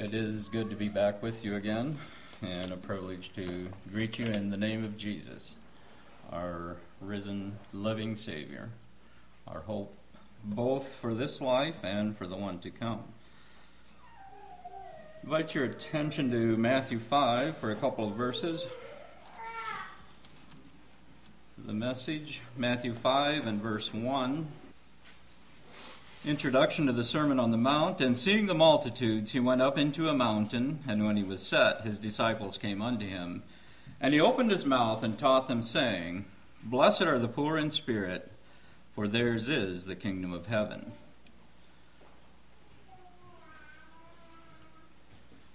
It is good to be back with you again, and a privilege to greet you in the name of Jesus, our risen, living Savior, our hope both for this life and for the one to come. invite your attention to Matthew 5 for a couple of verses. The message, Matthew 5 and verse 1. Introduction to the Sermon on the Mount. And seeing the multitudes, he went up into a mountain, and when he was set, his disciples came unto him. And he opened his mouth and taught them, saying, Blessed are the poor in spirit, for theirs is the kingdom of heaven.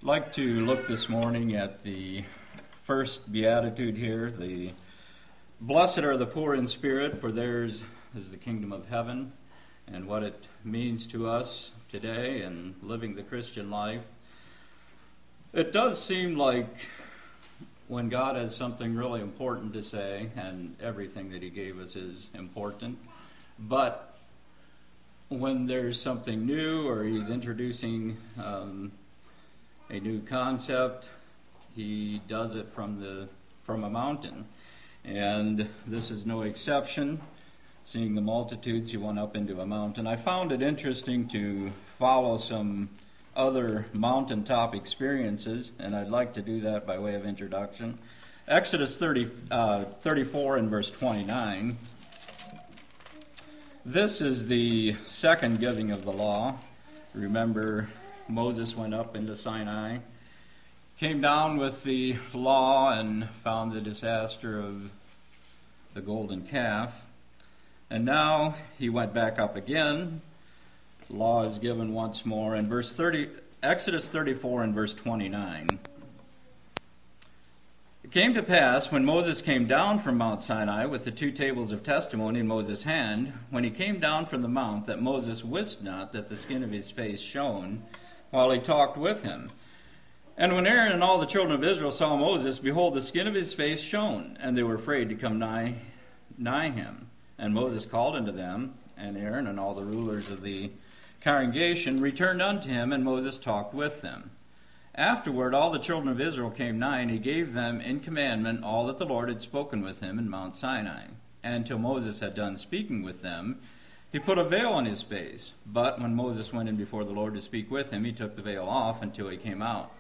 I'd like to look this morning at the first beatitude here, the Blessed are the poor in spirit, for theirs is the kingdom of heaven and what it means to us today and living the Christian life. It does seem like when God has something really important to say, and everything that He gave us is important, but when there's something new or He's introducing um, a new concept, He does it from the from a mountain, and this is no exception seeing the multitudes, he went up into a mountain. I found it interesting to follow some other mountaintop experiences, and I'd like to do that by way of introduction. Exodus 30, uh, 34 and verse 29. This is the second giving of the law. Remember, Moses went up into Sinai, came down with the law, and found the disaster of the golden calf. And now he went back up again. Law is given once more. In verse 30, Exodus 34 and verse 29. It came to pass when Moses came down from Mount Sinai with the two tables of testimony in Moses' hand, when he came down from the mount, that Moses wist not that the skin of his face shone while he talked with him. And when Aaron and all the children of Israel saw Moses, behold, the skin of his face shone, and they were afraid to come nigh, nigh him. And Moses called unto them, and Aaron and all the rulers of the congregation returned unto him, and Moses talked with them. Afterward, all the children of Israel came nigh, and he gave them in commandment all that the Lord had spoken with him in Mount Sinai. And till Moses had done speaking with them, he put a veil on his face. But when Moses went in before the Lord to speak with him, he took the veil off until he came out.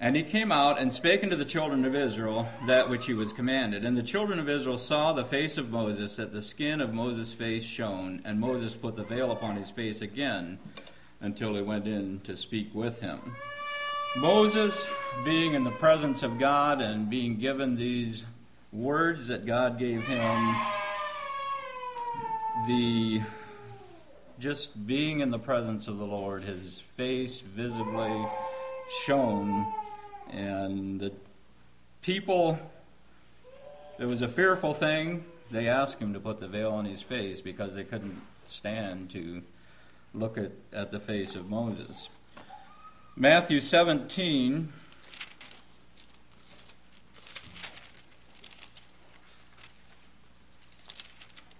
And he came out and spake unto the children of Israel that which he was commanded. And the children of Israel saw the face of Moses, that the skin of Moses' face shone, and Moses put the veil upon his face again until he went in to speak with him. Moses, being in the presence of God and being given these words that God gave him, the just being in the presence of the Lord, his face visibly shone and the people, it was a fearful thing. They asked him to put the veil on his face because they couldn't stand to look at, at the face of Moses. Matthew 17.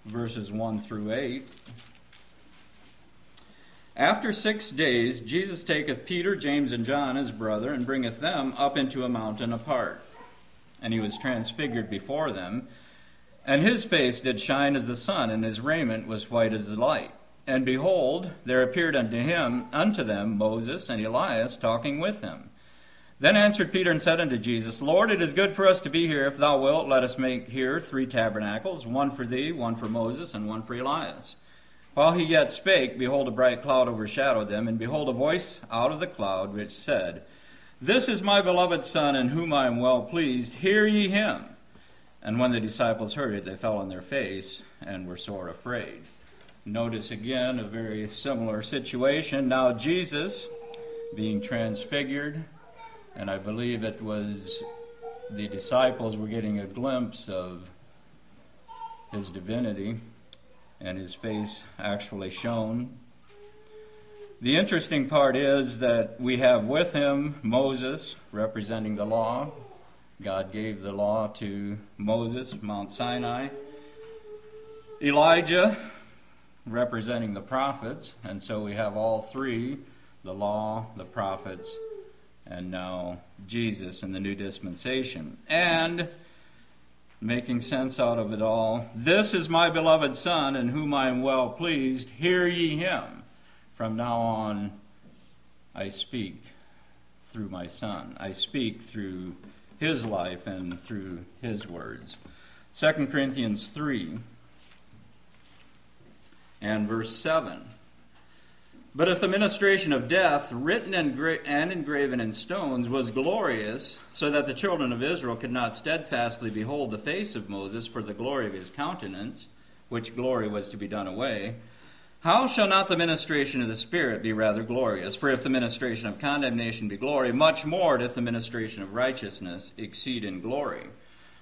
Verses 1 through 8. After six days, Jesus taketh Peter, James, and John, his brother, and bringeth them up into a mountain apart. And he was transfigured before them. And his face did shine as the sun, and his raiment was white as the light. And behold, there appeared unto him, unto them, Moses and Elias talking with him. Then answered Peter and said unto Jesus, Lord, it is good for us to be here. If thou wilt, let us make here three tabernacles, one for thee, one for Moses, and one for Elias. While he yet spake, behold, a bright cloud overshadowed them, and behold, a voice out of the cloud which said, This is my beloved Son, in whom I am well pleased. Hear ye him. And when the disciples heard it, they fell on their face and were sore afraid. Notice again a very similar situation. Now, Jesus, being transfigured, and I believe it was the disciples were getting a glimpse of his divinity and his face actually shone. The interesting part is that we have with him Moses representing the law. God gave the law to Moses, Mount Sinai. Elijah representing the prophets, and so we have all three the law, the prophets, and now Jesus in the new dispensation. And making sense out of it all, this is my beloved Son, in whom I am well pleased. Hear ye him. From now on, I speak through my Son. I speak through his life and through his words. 2 Corinthians 3 and verse 7. But if the ministration of death, written and, engraven in stones, was glorious, so that the children of Israel could not steadfastly behold the face of Moses for the glory of his countenance, which glory was to be done away, how shall not the ministration of the Spirit be rather glorious? For if the ministration of condemnation be glory, much more doth the ministration of righteousness exceed in glory.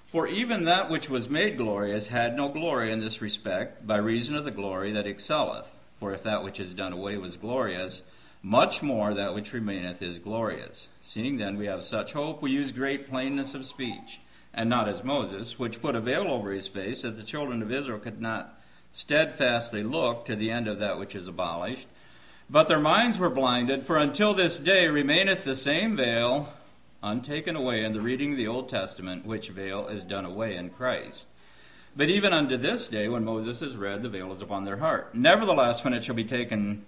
For even that which was made glorious had no glory in this respect, by reason of the glory that excelleth. For if that which is done away was glorious, much more that which remaineth is glorious. Seeing then we have such hope, we use great plainness of speech, and not as Moses, which put a veil over his face, that the children of Israel could not steadfastly look to the end of that which is abolished. But their minds were blinded, for until this day remaineth the same veil untaken away in the reading of the Old Testament, which veil is done away in Christ. But even unto this day, when Moses is read, the veil is upon their heart. Nevertheless, when it shall be taken,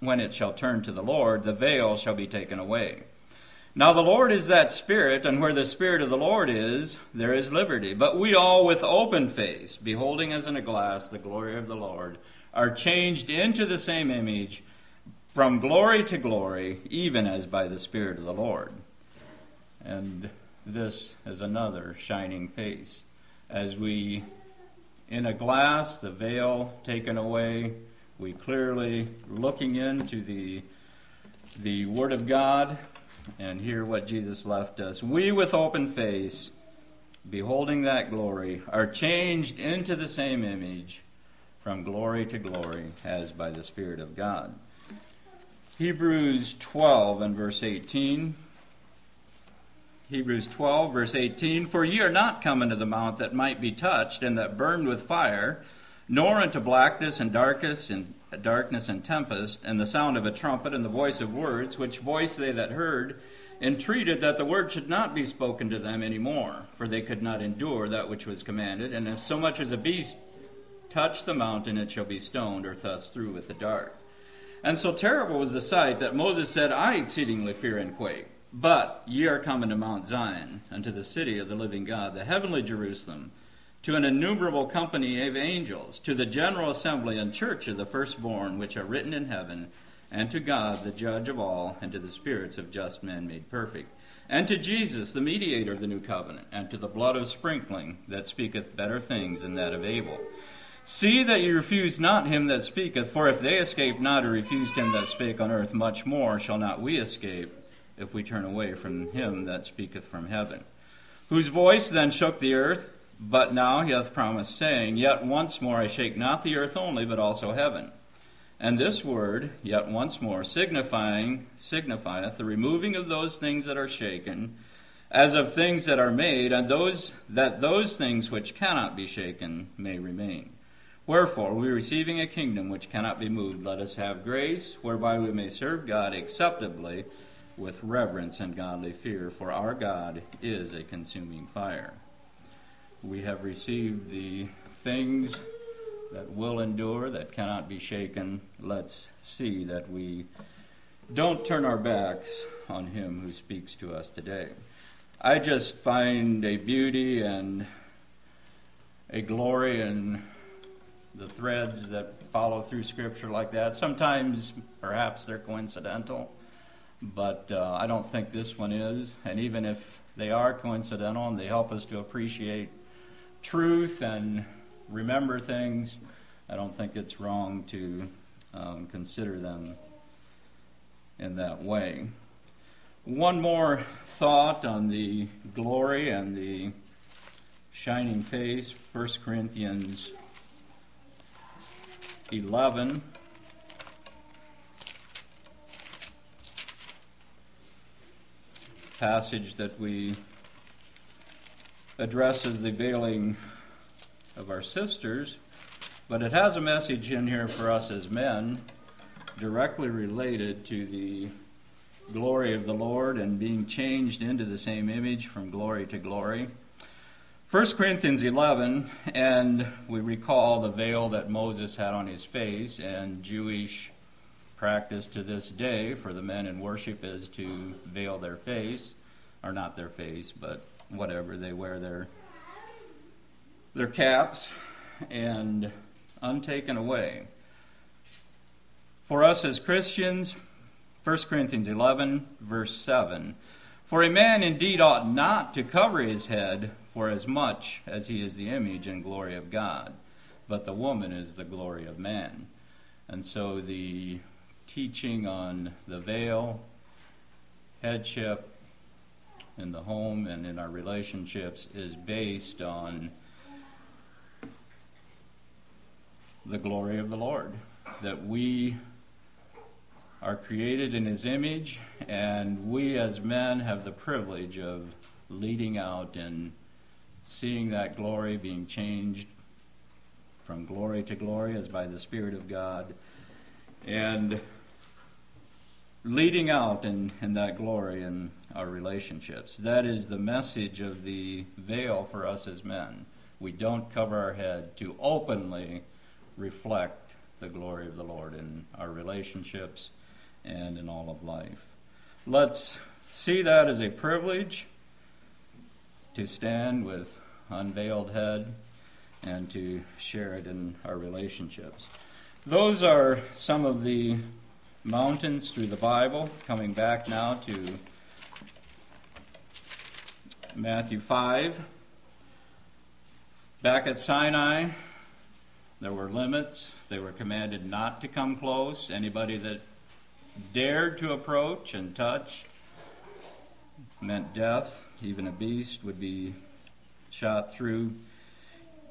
when it shall turn to the Lord, the veil shall be taken away. Now the Lord is that Spirit, and where the Spirit of the Lord is, there is liberty. But we all, with open face, beholding as in a glass the glory of the Lord, are changed into the same image from glory to glory, even as by the Spirit of the Lord. And this is another shining face. As we, in a glass, the veil taken away, we clearly looking into the, the Word of God and hear what Jesus left us. We, with open face, beholding that glory, are changed into the same image from glory to glory as by the Spirit of God. Hebrews 12 and verse 18. Hebrews 12, verse 18 For ye are not come into the mount that might be touched, and that burned with fire, nor into blackness and darkness and darkness and tempest, and the sound of a trumpet and the voice of words, which voice they that heard entreated that the word should not be spoken to them any more, for they could not endure that which was commanded. And if so much as a beast touch the mountain, it shall be stoned or thrust through with the dart. And so terrible was the sight that Moses said, I exceedingly fear and quake. But ye are coming to Mount Zion, unto the city of the living God, the heavenly Jerusalem to an innumerable company of angels, to the general assembly and church of the firstborn which are written in heaven, and to God, the judge of all, and to the spirits of just men made perfect, and to Jesus, the mediator of the new covenant, and to the blood of sprinkling that speaketh better things than that of Abel. See that ye refuse not him that speaketh, for if they escaped not or refused him that spake on earth, much more shall not we escape if we turn away from him that speaketh from heaven. Whose voice then shook the earth, but now he hath promised, saying, Yet once more I shake not the earth only, but also heaven. And this word, yet once more, signifying, signifieth the removing of those things that are shaken, as of things that are made, and those that those things which cannot be shaken may remain. Wherefore, we receiving a kingdom which cannot be moved, let us have grace, whereby we may serve God acceptably with reverence and godly fear, for our God is a consuming fire we have received the things that will endure, that cannot be shaken. Let's see that we don't turn our backs on Him who speaks to us today. I just find a beauty and a glory in the threads that follow through Scripture like that. Sometimes, perhaps, they're coincidental, but uh, I don't think this one is. And even if they are coincidental and they help us to appreciate truth and remember things, I don't think it's wrong to um, consider them in that way. One more thought on the glory and the shining face 1 Corinthians 11. Passage that we addresses the veiling of our sisters, but it has a message in here for us as men directly related to the glory of the Lord and being changed into the same image from glory to glory. 1 Corinthians 11, and we recall the veil that Moses had on his face, and Jewish practice to this day for the men in worship is to veil their face, or not their face, but whatever they wear their their caps and untaken away. For us as Christians, 1 Corinthians 11, verse 7 For a man indeed ought not to cover his head, for as much as he is the image and glory of God, but the woman is the glory of man. And so the teaching on the veil, headship in the home and in our relationships is based on the glory of the Lord. That we are created in His image, and we as men have the privilege of leading out and seeing that glory being changed from glory to glory as by the Spirit of God. And leading out in, in that glory in our relationships. That is the message of the veil for us as men. We don't cover our head to openly reflect the glory of the Lord in our relationships and in all of life. Let's see that as a privilege to stand with unveiled head and to share it in our relationships. Those are some of the mountains through the Bible. Coming back now to Matthew 5. Back at Sinai, there were limits. They were commanded not to come close. Anybody that dared to approach and touch meant death. Even a beast would be shot through.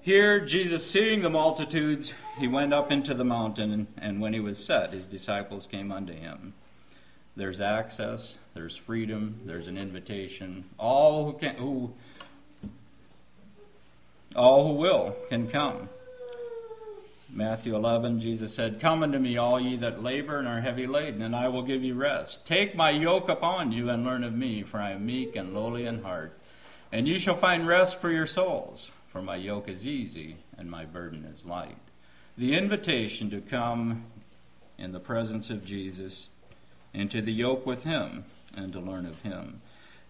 Here, Jesus, seeing the multitudes, he went up into the mountain, and when he was set, his disciples came unto him. There's access, there's freedom, there's an invitation. All who can, who, all who will, can come. Matthew 11, Jesus said, Come unto me, all ye that labor and are heavy laden, and I will give you rest. Take my yoke upon you and learn of me, for I am meek and lowly in heart, and you shall find rest for your souls for my yoke is easy and my burden is light. The invitation to come in the presence of Jesus into the yoke with him and to learn of him.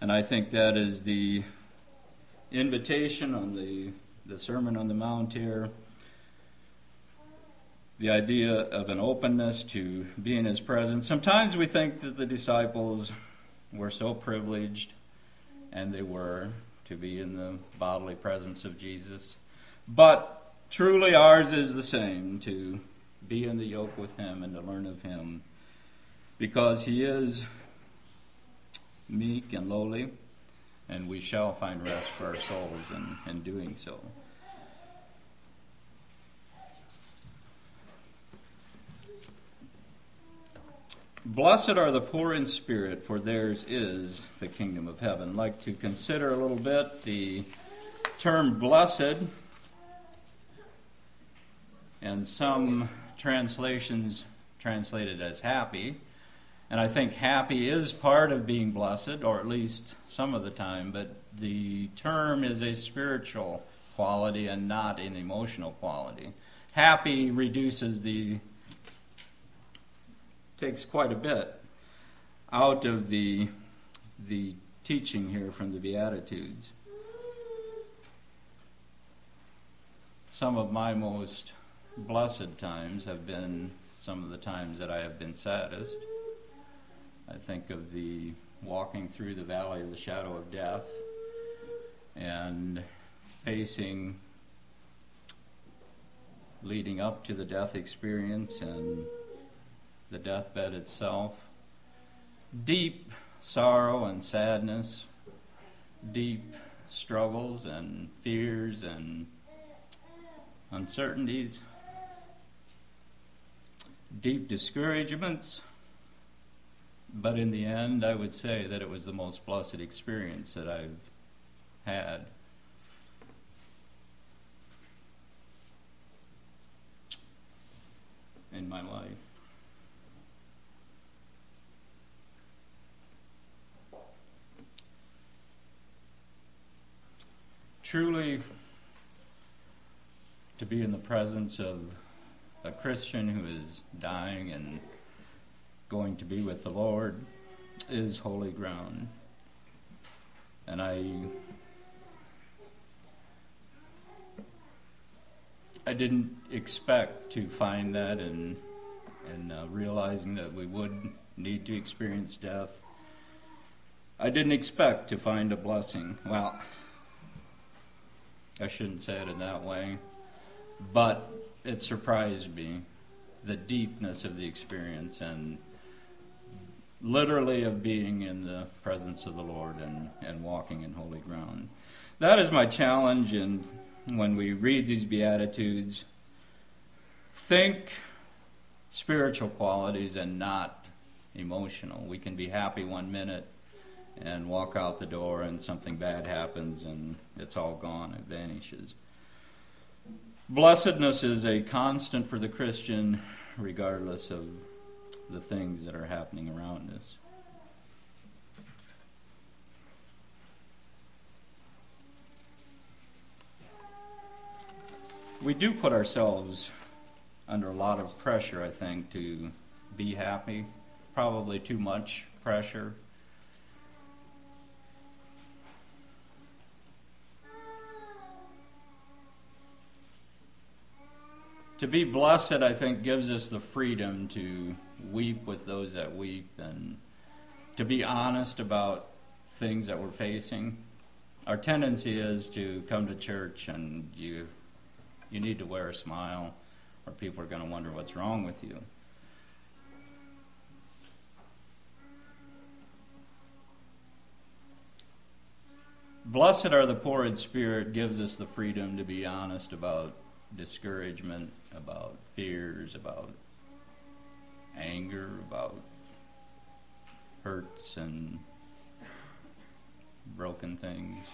And I think that is the invitation on the, the Sermon on the Mount here. The idea of an openness to be in his presence. Sometimes we think that the disciples were so privileged, and they were, to be in the bodily presence of Jesus. But truly ours is the same to be in the yoke with Him and to learn of Him because He is meek and lowly, and we shall find rest for our souls in, in doing so. Blessed are the poor in spirit, for theirs is the kingdom of heaven. I'd like to consider a little bit the term blessed, and some translations translate it as happy. And I think happy is part of being blessed, or at least some of the time, but the term is a spiritual quality and not an emotional quality. Happy reduces the takes quite a bit out of the, the teaching here from the Beatitudes. Some of my most blessed times have been some of the times that I have been saddest. I think of the walking through the valley of the shadow of death and facing leading up to the death experience and the deathbed itself. Deep sorrow and sadness, deep struggles and fears and uncertainties, deep discouragements. But in the end, I would say that it was the most blessed experience that I've had. In my life. Truly to be in the presence of a Christian who is dying and going to be with the Lord is holy ground. And I I didn't expect to find that and and uh, realizing that we would need to experience death. I didn't expect to find a blessing. Well, I shouldn't say it in that way, but it surprised me the deepness of the experience and literally of being in the presence of the Lord and, and walking in holy ground. That is my challenge and when we read these Beatitudes, think spiritual qualities and not emotional. We can be happy one minute and walk out the door and something bad happens and it's all gone, it vanishes. Blessedness is a constant for the Christian regardless of the things that are happening around us. we do put ourselves under a lot of pressure, I think, to be happy. Probably too much pressure. To be blessed, I think, gives us the freedom to weep with those that weep and to be honest about things that we're facing. Our tendency is to come to church and you you need to wear a smile, or people are going to wonder what's wrong with you. Blessed are the poor in spirit gives us the freedom to be honest about discouragement, about fears, about anger, about hurts and broken things.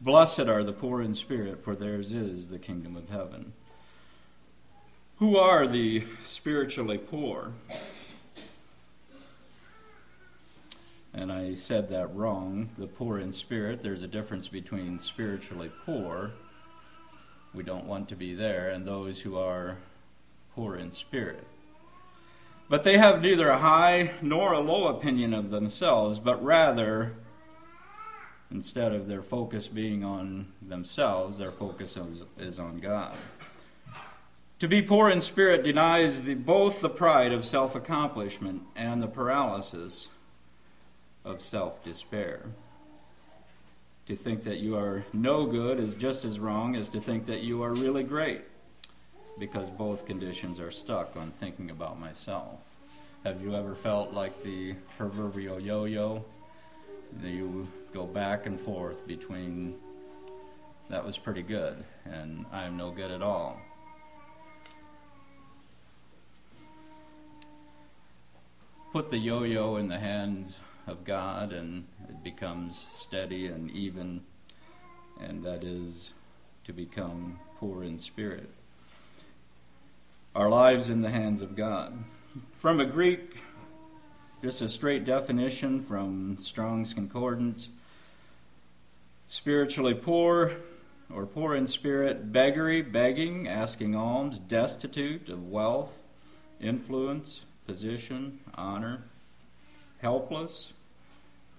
Blessed are the poor in spirit, for theirs is the kingdom of heaven. Who are the spiritually poor? And I said that wrong. The poor in spirit, there's a difference between spiritually poor, we don't want to be there, and those who are poor in spirit. But they have neither a high nor a low opinion of themselves, but rather Instead of their focus being on themselves, their focus is, is on God. To be poor in spirit denies the, both the pride of self accomplishment and the paralysis of self despair. To think that you are no good is just as wrong as to think that you are really great, because both conditions are stuck on thinking about myself. Have you ever felt like the proverbial yo yo? You go back and forth between that was pretty good and I'm no good at all. Put the yo yo in the hands of God and it becomes steady and even, and that is to become poor in spirit. Our lives in the hands of God. From a Greek, just a straight definition from Strong's Concordance spiritually poor or poor in spirit, beggary, begging, asking alms, destitute of wealth, influence, position, honor, helpless,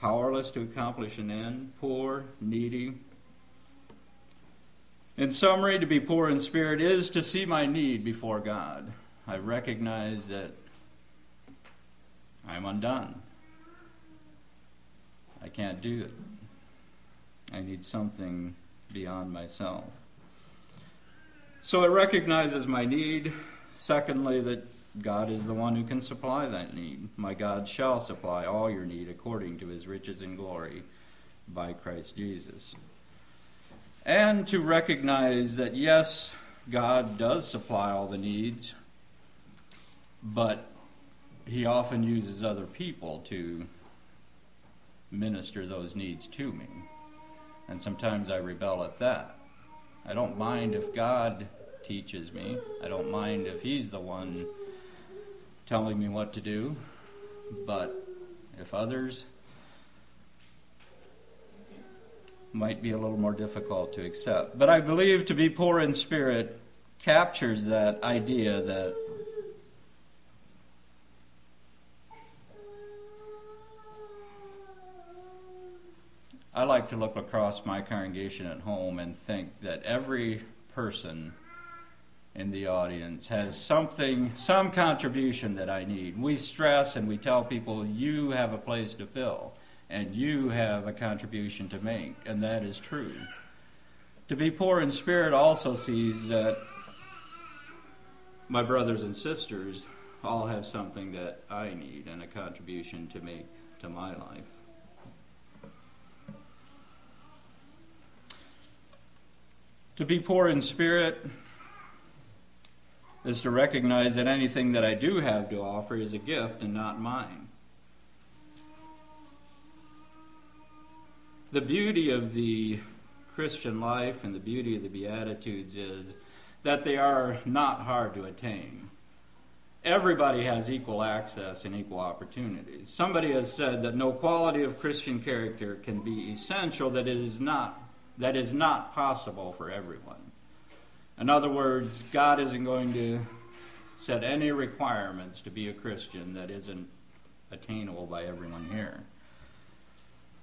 powerless to accomplish an end, poor, needy. In summary, to be poor in spirit is to see my need before God. I recognize that I'm undone. I can't do it. I need something beyond myself. So it recognizes my need. Secondly, that God is the one who can supply that need. My God shall supply all your need according to his riches and glory by Christ Jesus. And to recognize that, yes, God does supply all the needs, but he often uses other people to minister those needs to me and sometimes I rebel at that. I don't mind if God teaches me, I don't mind if He's the one telling me what to do, but if others might be a little more difficult to accept. But I believe to be poor in spirit captures that idea that I like to look across my congregation at home and think that every person in the audience has something, some contribution that I need. We stress and we tell people, you have a place to fill and you have a contribution to make, and that is true. To be poor in spirit also sees that my brothers and sisters all have something that I need and a contribution to make to my life. To be poor in spirit is to recognize that anything that I do have to offer is a gift and not mine. The beauty of the Christian life and the beauty of the Beatitudes is that they are not hard to attain. Everybody has equal access and equal opportunities. Somebody has said that no quality of Christian character can be essential that it is not that is not possible for everyone. In other words, God isn't going to set any requirements to be a Christian that isn't attainable by everyone here.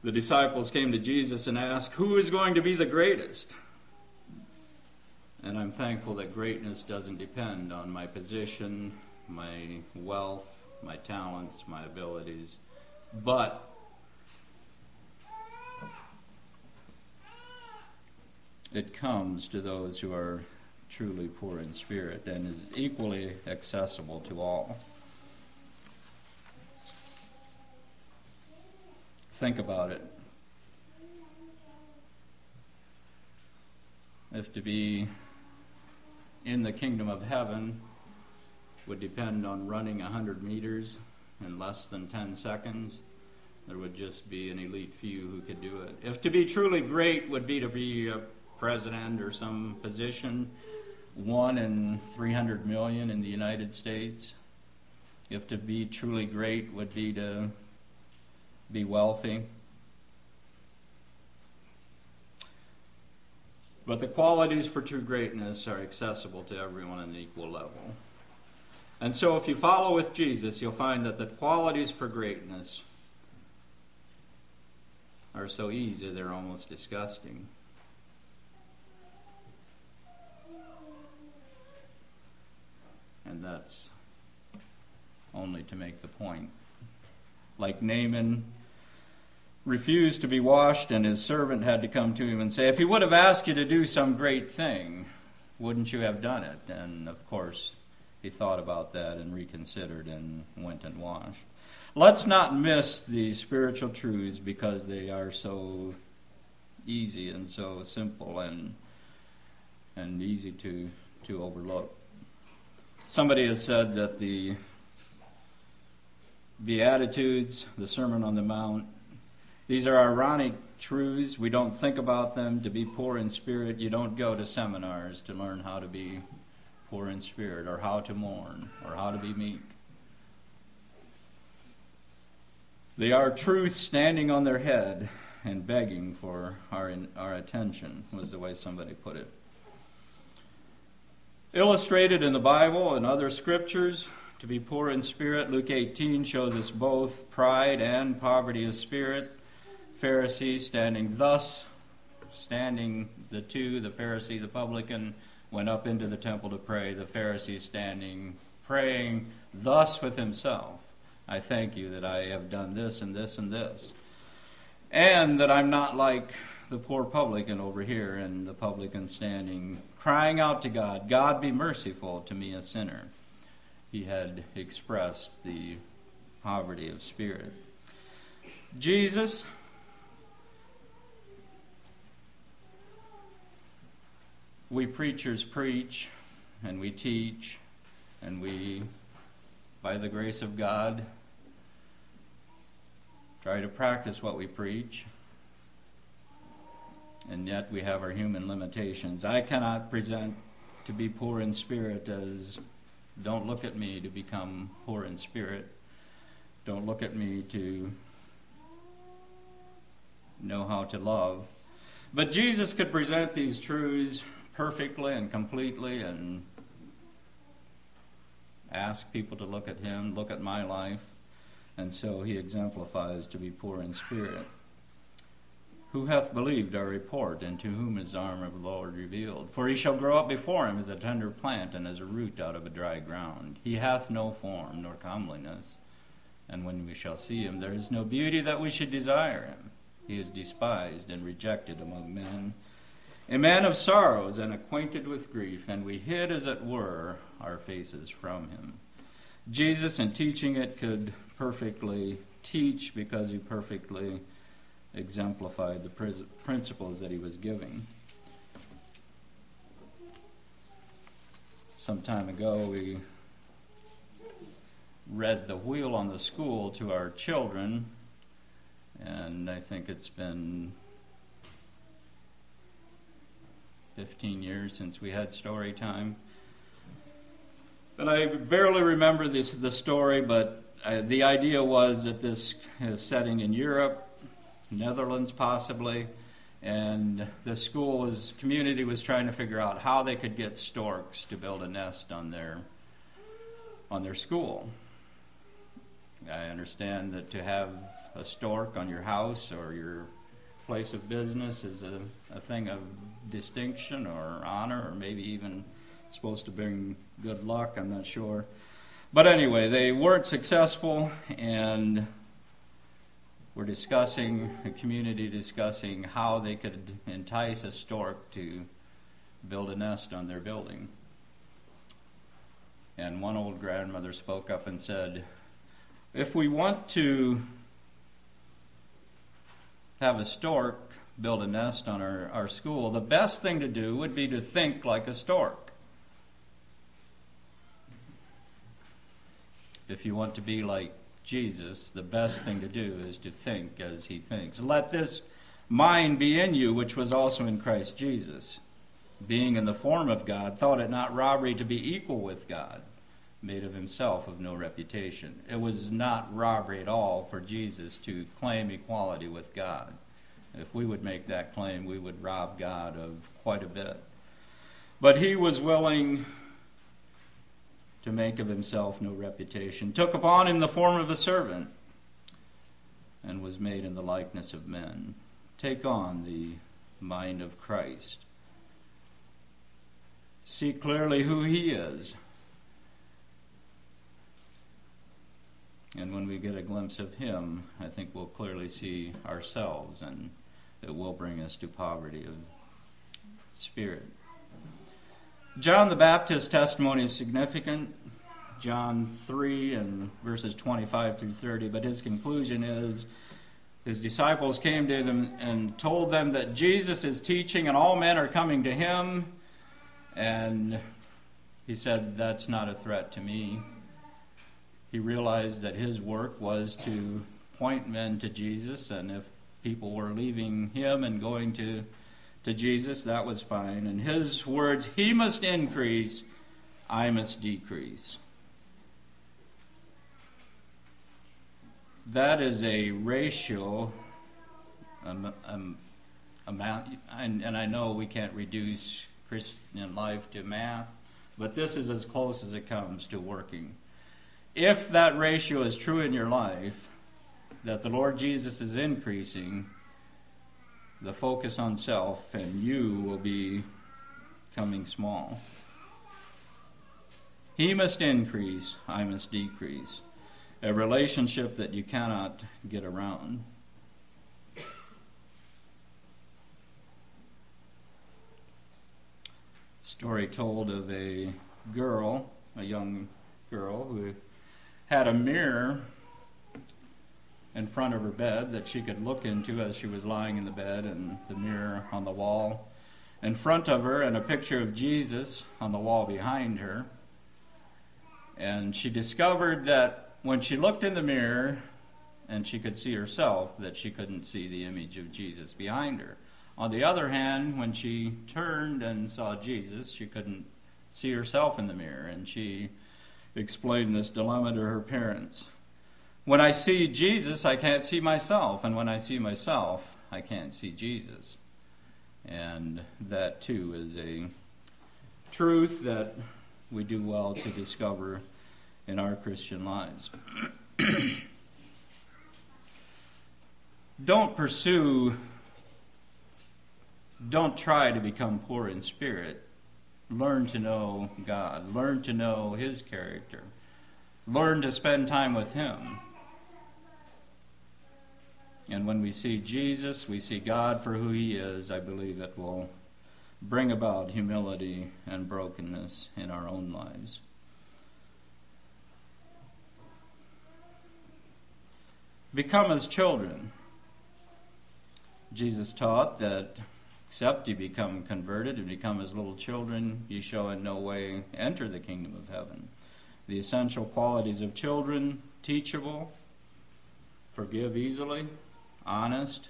The disciples came to Jesus and asked, Who is going to be the greatest? And I'm thankful that greatness doesn't depend on my position, my wealth, my talents, my abilities, but it comes to those who are truly poor in spirit and is equally accessible to all. Think about it. If to be in the kingdom of heaven would depend on running 100 meters in less than 10 seconds, there would just be an elite few who could do it. If to be truly great would be to be a president or some position, one in 300 million in the United States. If to be truly great would be to be wealthy. But the qualities for true greatness are accessible to everyone on an equal level. And so, if you follow with Jesus, you'll find that the qualities for greatness are so easy they're almost disgusting. and only to make the point. Like Naaman refused to be washed, and his servant had to come to him and say, If he would have asked you to do some great thing, wouldn't you have done it? And of course, he thought about that and reconsidered and went and washed. Let's not miss these spiritual truths because they are so easy and so simple and and easy to to overlook. Somebody has said that the Beatitudes, the Sermon on the Mount, these are ironic truths. We don't think about them to be poor in spirit. You don't go to seminars to learn how to be poor in spirit or how to mourn or how to be meek. They are truths standing on their head and begging for our, our attention, was the way somebody put it. Illustrated in the Bible and other scriptures, to be poor in spirit, Luke 18 shows us both pride and poverty of spirit. Pharisee standing thus, standing the two, the Pharisee, the publican, went up into the temple to pray. The Pharisee standing, praying thus with himself I thank you that I have done this and this and this. And that I'm not like the poor publican over here and the publican standing crying out to God, God be merciful to me, a sinner. He had expressed the poverty of spirit. Jesus, we preachers preach and we teach and we, by the grace of God, try to practice what we preach and yet we have our human limitations. I cannot present to be poor in spirit as don't look at me to become poor in spirit. Don't look at me to know how to love. But Jesus could present these truths perfectly and completely and ask people to look at him, look at my life. And so he exemplifies to be poor in spirit. Who hath believed our report, and to whom is the arm of the Lord revealed? For he shall grow up before him as a tender plant, and as a root out of a dry ground. He hath no form nor comeliness, and when we shall see him, there is no beauty that we should desire him. He is despised and rejected among men, a man of sorrows and acquainted with grief, and we hid, as it were, our faces from him. Jesus, in teaching it, could perfectly teach because he perfectly exemplified the principles that he was giving. Some time ago, we read The Wheel on the School to our children, and I think it's been 15 years since we had story time. And I barely remember this, the story, but uh, the idea was that this is setting in Europe, Netherlands possibly, and the school was community was trying to figure out how they could get storks to build a nest on their on their school. I understand that to have a stork on your house or your place of business is a, a thing of distinction or honor or maybe even supposed to bring good luck, I'm not sure. But anyway, they weren't successful, and we're discussing, a community discussing how they could entice a stork to build a nest on their building. And one old grandmother spoke up and said, If we want to have a stork build a nest on our, our school, the best thing to do would be to think like a stork. if you want to be like Jesus, the best thing to do is to think as he thinks. Let this mind be in you, which was also in Christ Jesus. Being in the form of God, thought it not robbery to be equal with God, made of himself of no reputation. It was not robbery at all for Jesus to claim equality with God. If we would make that claim, we would rob God of quite a bit. But he was willing to make of himself no reputation, took upon him the form of a servant, and was made in the likeness of men. Take on the mind of Christ. See clearly who he is. And when we get a glimpse of him, I think we'll clearly see ourselves, and it will bring us to poverty of spirit. John the Baptist's testimony is significant. John 3 and verses 25 through 30, but his conclusion is his disciples came to him and told them that Jesus is teaching and all men are coming to him. And he said, That's not a threat to me. He realized that his work was to point men to Jesus, and if people were leaving him and going to to Jesus, that was fine. And his words, He must increase, I must decrease. That is a ratio um, um, amount, and, and I know we can't reduce Christian life to math, but this is as close as it comes to working. If that ratio is true in your life, that the Lord Jesus is increasing, the focus on self, and you will be coming small. He must increase, I must decrease. A relationship that you cannot get around. Story told of a girl, a young girl, who had a mirror in front of her bed that she could look into as she was lying in the bed, and the mirror on the wall in front of her, and a picture of Jesus on the wall behind her. And she discovered that when she looked in the mirror and she could see herself, that she couldn't see the image of Jesus behind her. On the other hand, when she turned and saw Jesus, she couldn't see herself in the mirror, and she explained this dilemma to her parents. When I see Jesus, I can't see myself, and when I see myself, I can't see Jesus. And that too is a truth that we do well to discover in our Christian lives. don't pursue, don't try to become poor in spirit. Learn to know God, learn to know His character, learn to spend time with Him. And when we see Jesus, we see God for who He is, I believe it will bring about humility and brokenness in our own lives. Become as children. Jesus taught that except you become converted and become as little children, you shall in no way enter the kingdom of heaven. The essential qualities of children teachable, forgive easily, honest,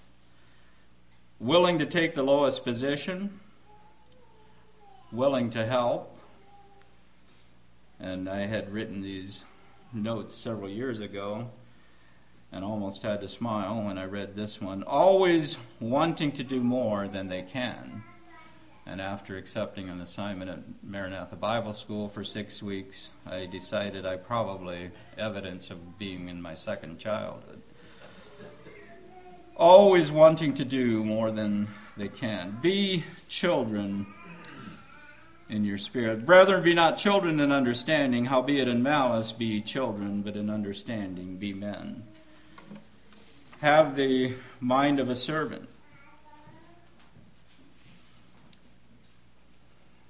willing to take the lowest position, willing to help. And I had written these notes several years ago and almost had to smile when I read this one. Always wanting to do more than they can. And after accepting an assignment at Maranatha Bible School for six weeks, I decided I probably evidence of being in my second childhood. Always wanting to do more than they can. Be children in your spirit. Brethren, be not children in understanding, howbeit in malice be children, but in understanding be men have the mind of a servant.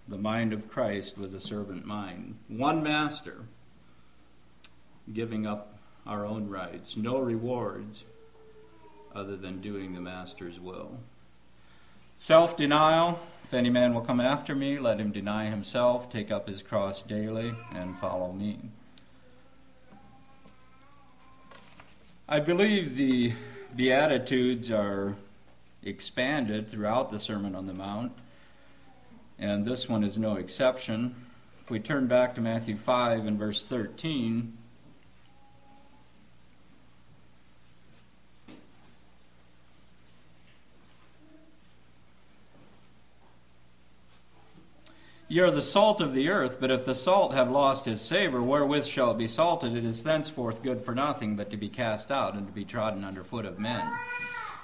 The mind of Christ was a servant mind. One master, giving up our own rights, no rewards other than doing the master's will. Self denial, if any man will come after me, let him deny himself, take up his cross daily, and follow me. I believe the Beatitudes are expanded throughout the Sermon on the Mount, and this one is no exception. If we turn back to Matthew 5 and verse 13, Ye are the salt of the earth, but if the salt have lost his savor, wherewith shall it be salted? It is thenceforth good for nothing, but to be cast out and to be trodden under foot of men.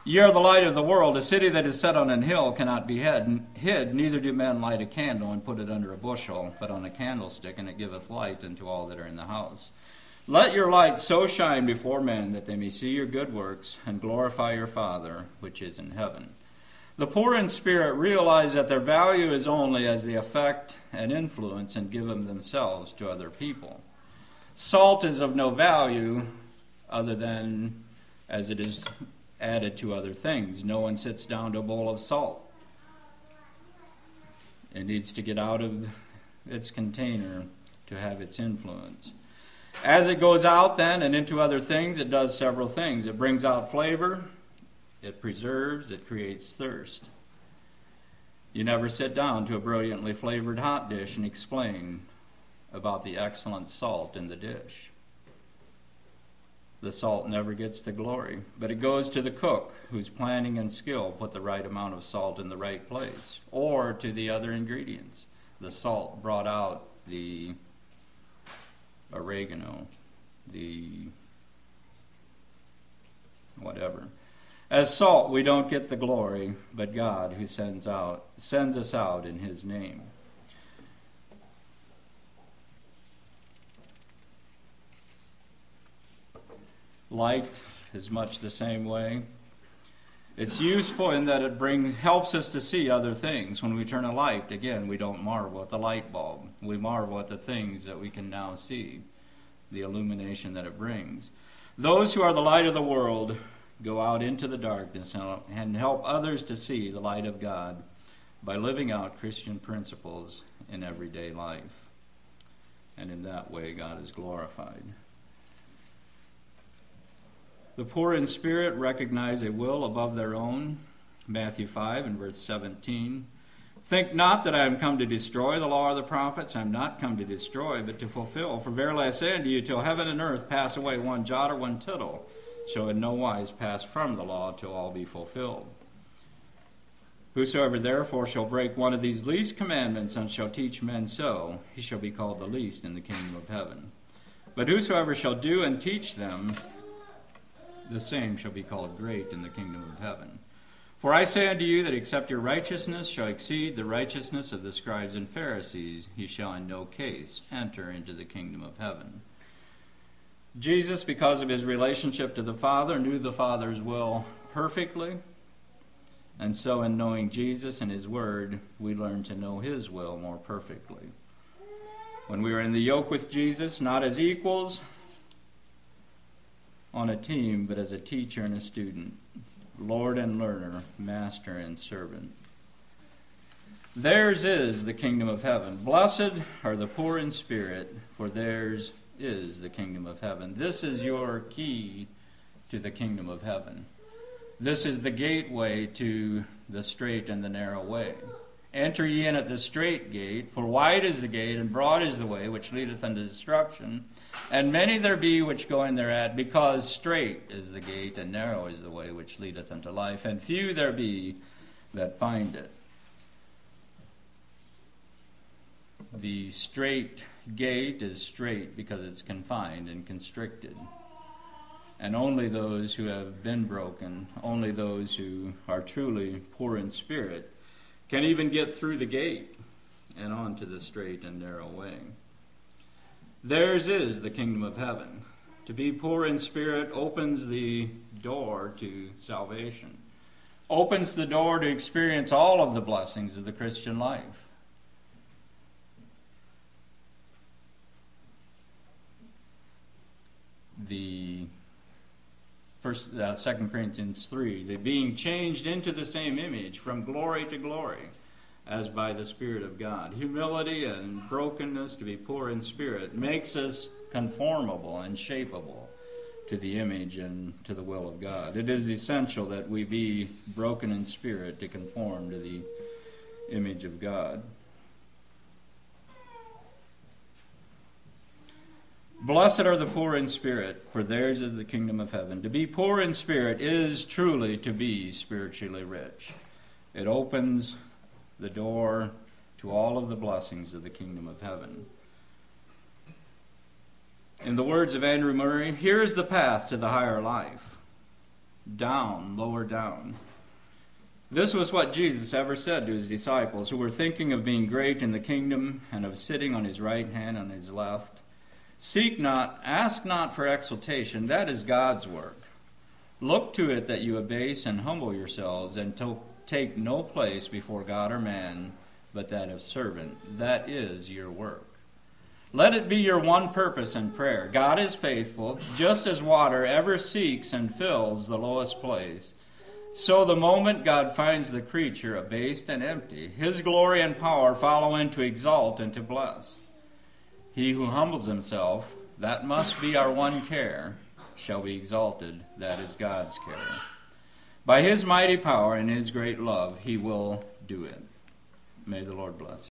Ye are the light of the world. A city that is set on an hill cannot be hid, neither do men light a candle and put it under a bushel, but on a candlestick, and it giveth light unto all that are in the house. Let your light so shine before men that they may see your good works and glorify your Father which is in heaven. The poor in spirit realize that their value is only as they affect and influence and give them themselves to other people. Salt is of no value other than as it is added to other things. No one sits down to a bowl of salt. It needs to get out of its container to have its influence. As it goes out then and into other things, it does several things. It brings out flavor, it preserves, it creates thirst. You never sit down to a brilliantly flavored hot dish and explain about the excellent salt in the dish. The salt never gets the glory, but it goes to the cook whose planning and skill put the right amount of salt in the right place, or to the other ingredients. The salt brought out the oregano, the whatever. As salt, we don't get the glory, but God who sends out sends us out in his name. Light is much the same way. It's useful in that it brings helps us to see other things. When we turn a light, again, we don't marvel at the light bulb. We marvel at the things that we can now see, the illumination that it brings. Those who are the light of the world go out into the darkness and help others to see the light of God by living out Christian principles in everyday life. And in that way, God is glorified. The poor in spirit recognize a will above their own. Matthew 5 and verse 17. Think not that I am come to destroy the law or the prophets. I am not come to destroy, but to fulfill. For verily I say unto you, till heaven and earth pass away, one jot or one tittle shall in no wise pass from the law till all be fulfilled. Whosoever therefore shall break one of these least commandments and shall teach men so, he shall be called the least in the kingdom of heaven. But whosoever shall do and teach them, the same shall be called great in the kingdom of heaven. For I say unto you that except your righteousness shall exceed the righteousness of the scribes and Pharisees, ye shall in no case enter into the kingdom of heaven. Jesus, because of his relationship to the Father, knew the Father's will perfectly. And so, in knowing Jesus and his word, we learn to know his will more perfectly. When we are in the yoke with Jesus, not as equals on a team, but as a teacher and a student, Lord and learner, master and servant. Theirs is the kingdom of heaven. Blessed are the poor in spirit, for theirs is the kingdom of heaven. This is your key to the kingdom of heaven. This is the gateway to the straight and the narrow way. Enter ye in at the strait gate, for wide is the gate, and broad is the way which leadeth unto destruction, and many there be which go in thereat, because strait is the gate, and narrow is the way which leadeth unto life, and few there be that find it. The straight gate is straight because it's confined and constricted. And only those who have been broken, only those who are truly poor in spirit, can even get through the gate and onto the straight and narrow way. Theirs is the kingdom of heaven. To be poor in spirit opens the door to salvation, opens the door to experience all of the blessings of the Christian life. The First, uh, 2 Corinthians 3, the being changed into the same image from glory to glory, as by the Spirit of God. Humility and brokenness, to be poor in spirit, makes us conformable and shapeable to the image and to the will of God. It is essential that we be broken in spirit to conform to the image of God. Blessed are the poor in spirit, for theirs is the kingdom of heaven. To be poor in spirit is truly to be spiritually rich. It opens the door to all of the blessings of the kingdom of heaven. In the words of Andrew Murray, here is the path to the higher life down, lower down. This was what Jesus ever said to his disciples who were thinking of being great in the kingdom and of sitting on his right hand and his left. Seek not, ask not for exaltation, that is God's work. Look to it that you abase and humble yourselves, and to take no place before God or man, but that of servant. That is your work. Let it be your one purpose in prayer. God is faithful, just as water ever seeks and fills the lowest place. So the moment God finds the creature abased and empty, his glory and power follow in to exalt and to bless. He who humbles himself, that must be our one care, shall be exalted. That is God's care. By his mighty power and his great love, he will do it. May the Lord bless.